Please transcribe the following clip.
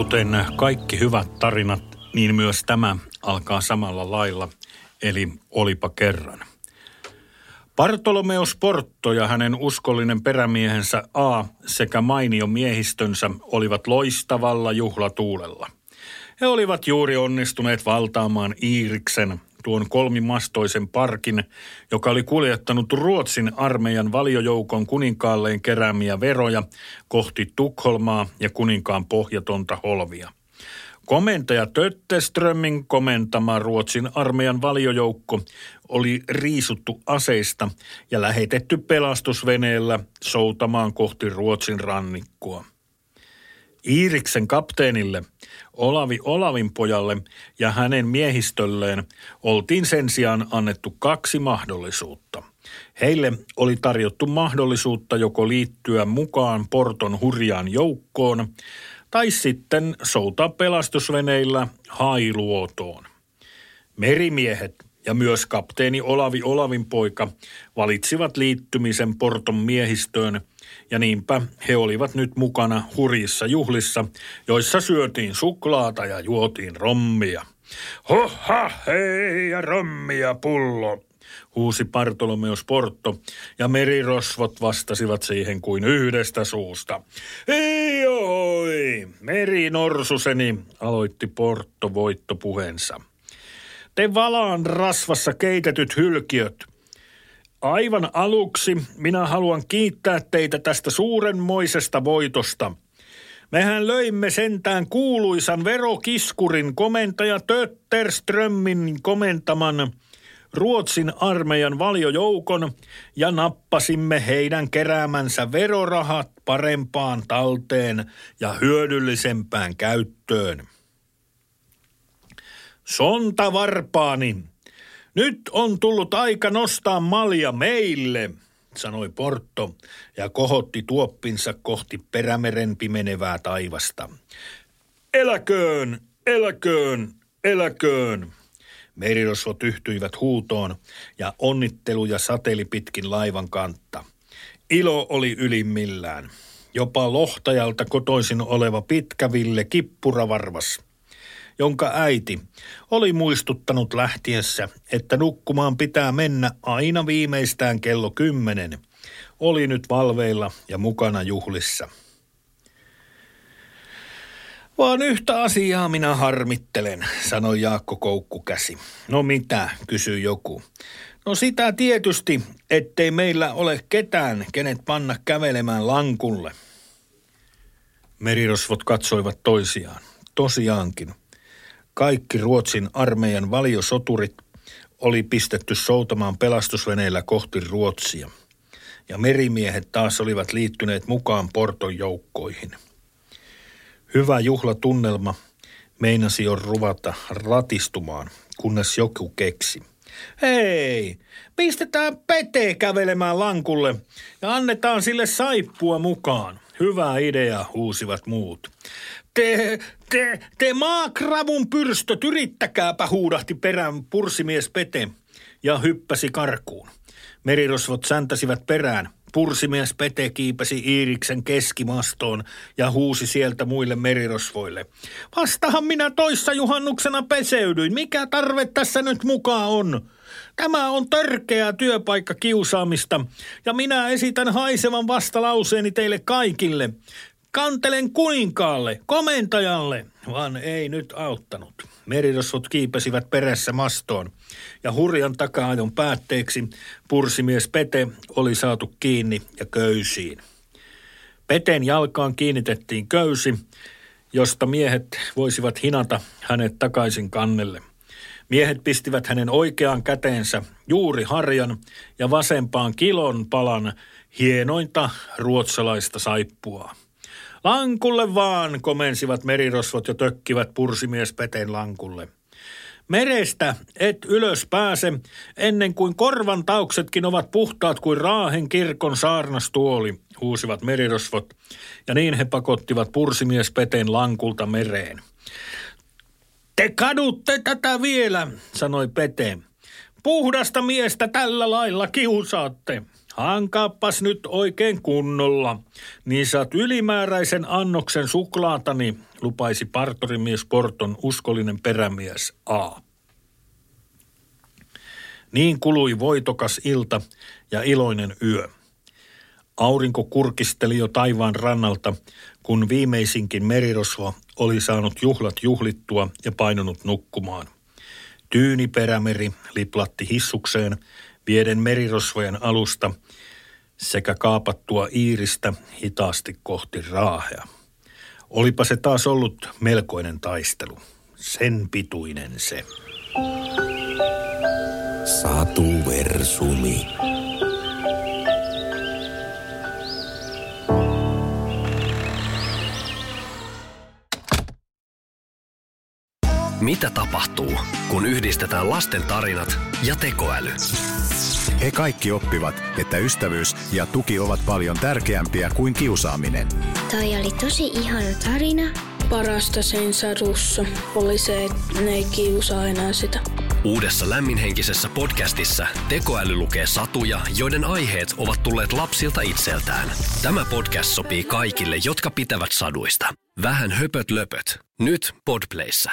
Kuten kaikki hyvät tarinat, niin myös tämä alkaa samalla lailla, eli olipa kerran. Bartolomeos Porto ja hänen uskollinen perämiehensä A sekä mainio miehistönsä olivat loistavalla juhlatuulella. He olivat juuri onnistuneet valtaamaan Iiriksen, tuon kolmimastoisen parkin, joka oli kuljettanut Ruotsin armeijan valiojoukon kuninkaalleen keräämiä veroja kohti Tukholmaa ja kuninkaan pohjatonta holvia. Komentaja Tötteströmmin komentama Ruotsin armeijan valiojoukko oli riisuttu aseista ja lähetetty pelastusveneellä soutamaan kohti Ruotsin rannikkoa. Iiriksen kapteenille, Olavi Olavin pojalle ja hänen miehistölleen oltiin sen sijaan annettu kaksi mahdollisuutta. Heille oli tarjottu mahdollisuutta joko liittyä mukaan Porton hurjaan joukkoon tai sitten soutaa pelastusveneillä hailuotoon. Merimiehet ja myös kapteeni Olavi Olavin poika valitsivat liittymisen Porton miehistöön ja niinpä he olivat nyt mukana hurjissa juhlissa, joissa syötiin suklaata ja juotiin rommia. Hoha, hei ja rommia pullo, huusi Bartolomeus Porto, ja merirosvot vastasivat siihen kuin yhdestä suusta. Ei oi, merinorsuseni, aloitti Porto voittopuheensa. Te valaan rasvassa keitetyt hylkiöt, Aivan aluksi minä haluan kiittää teitä tästä suurenmoisesta voitosta. Mehän löimme sentään kuuluisan verokiskurin komentaja Tötterströmmin komentaman Ruotsin armeijan valiojoukon ja nappasimme heidän keräämänsä verorahat parempaan talteen ja hyödyllisempään käyttöön. Sonta varpaani, nyt on tullut aika nostaa malja meille, sanoi Porto ja kohotti tuoppinsa kohti perämeren pimenevää taivasta. Eläköön, eläköön, eläköön. Merirosvot yhtyivät huutoon ja onnitteluja sateli pitkin laivan kantta. Ilo oli ylimmillään. Jopa lohtajalta kotoisin oleva pitkäville kippuravarvas – jonka äiti oli muistuttanut lähtiessä, että nukkumaan pitää mennä aina viimeistään kello kymmenen, oli nyt valveilla ja mukana juhlissa. Vaan yhtä asiaa minä harmittelen, sanoi Jaakko Koukkukäsi. No mitä, kysyi joku. No sitä tietysti, ettei meillä ole ketään, kenet panna kävelemään lankulle. Merirosvot katsoivat toisiaan. Tosiaankin. Kaikki Ruotsin armeijan valiosoturit oli pistetty soutamaan pelastusveneillä kohti Ruotsia. Ja merimiehet taas olivat liittyneet mukaan Porton joukkoihin. Hyvä juhlatunnelma meinasi jo ruvata ratistumaan, kunnes joku keksi. Hei, pistetään Pete kävelemään lankulle ja annetaan sille saippua mukaan. Hyvä idea, huusivat muut. Te, te, te maakravun pyrstöt, yrittäkääpä huudahti perään pursimies Pete ja hyppäsi karkuun. Merirosvot säntäsivät perään. Pursimies Pete kiipesi Iiriksen keskimastoon ja huusi sieltä muille merirosvoille. Vastahan minä toissa juhannuksena peseydyin. Mikä tarve tässä nyt mukaan on? Tämä on törkeää työpaikka kiusaamista ja minä esitän haisevan vastalauseeni teille kaikille. Kantelen kuninkaalle, komentajalle, vaan ei nyt auttanut. Merirosvot kiipesivät perässä mastoon ja hurjan takaajon päätteeksi pursimies Pete oli saatu kiinni ja köysiin. Peten jalkaan kiinnitettiin köysi, josta miehet voisivat hinata hänet takaisin kannelle. Miehet pistivät hänen oikeaan käteensä juuri harjan ja vasempaan kilon palan hienointa ruotsalaista saippua. Lankulle vaan, komensivat merirosvot ja tökkivät pursimies Peten lankulle. Merestä et ylös pääse, ennen kuin korvan tauksetkin ovat puhtaat kuin Raahen kirkon saarnastuoli, huusivat merirosvot, ja niin he pakottivat pursimies Peten lankulta mereen. Te kadutte tätä vielä, sanoi Pete. Puhdasta miestä tällä lailla kiusaatte. Hankaappas nyt oikein kunnolla, niin saat ylimääräisen annoksen suklaatani, lupaisi partorimies Porton uskollinen perämies A. Niin kului voitokas ilta ja iloinen yö. Aurinko kurkisteli jo taivaan rannalta, kun viimeisinkin merirosvo oli saanut juhlat juhlittua ja painunut nukkumaan. Tyyni perämeri liplatti hissukseen, vieden merirosvojen alusta sekä kaapattua Iiristä hitaasti kohti Raahea. Olipa se taas ollut melkoinen taistelu. Sen pituinen se. Satu Versumi. Mitä tapahtuu, kun yhdistetään lasten tarinat ja tekoäly? He kaikki oppivat, että ystävyys ja tuki ovat paljon tärkeämpiä kuin kiusaaminen. Toi oli tosi ihana tarina. Parasta sen sadussa oli se, että ne ei kiusaa enää sitä. Uudessa lämminhenkisessä podcastissa tekoäly lukee satuja, joiden aiheet ovat tulleet lapsilta itseltään. Tämä podcast sopii kaikille, jotka pitävät saduista. Vähän höpöt löpöt. Nyt Podplayssä.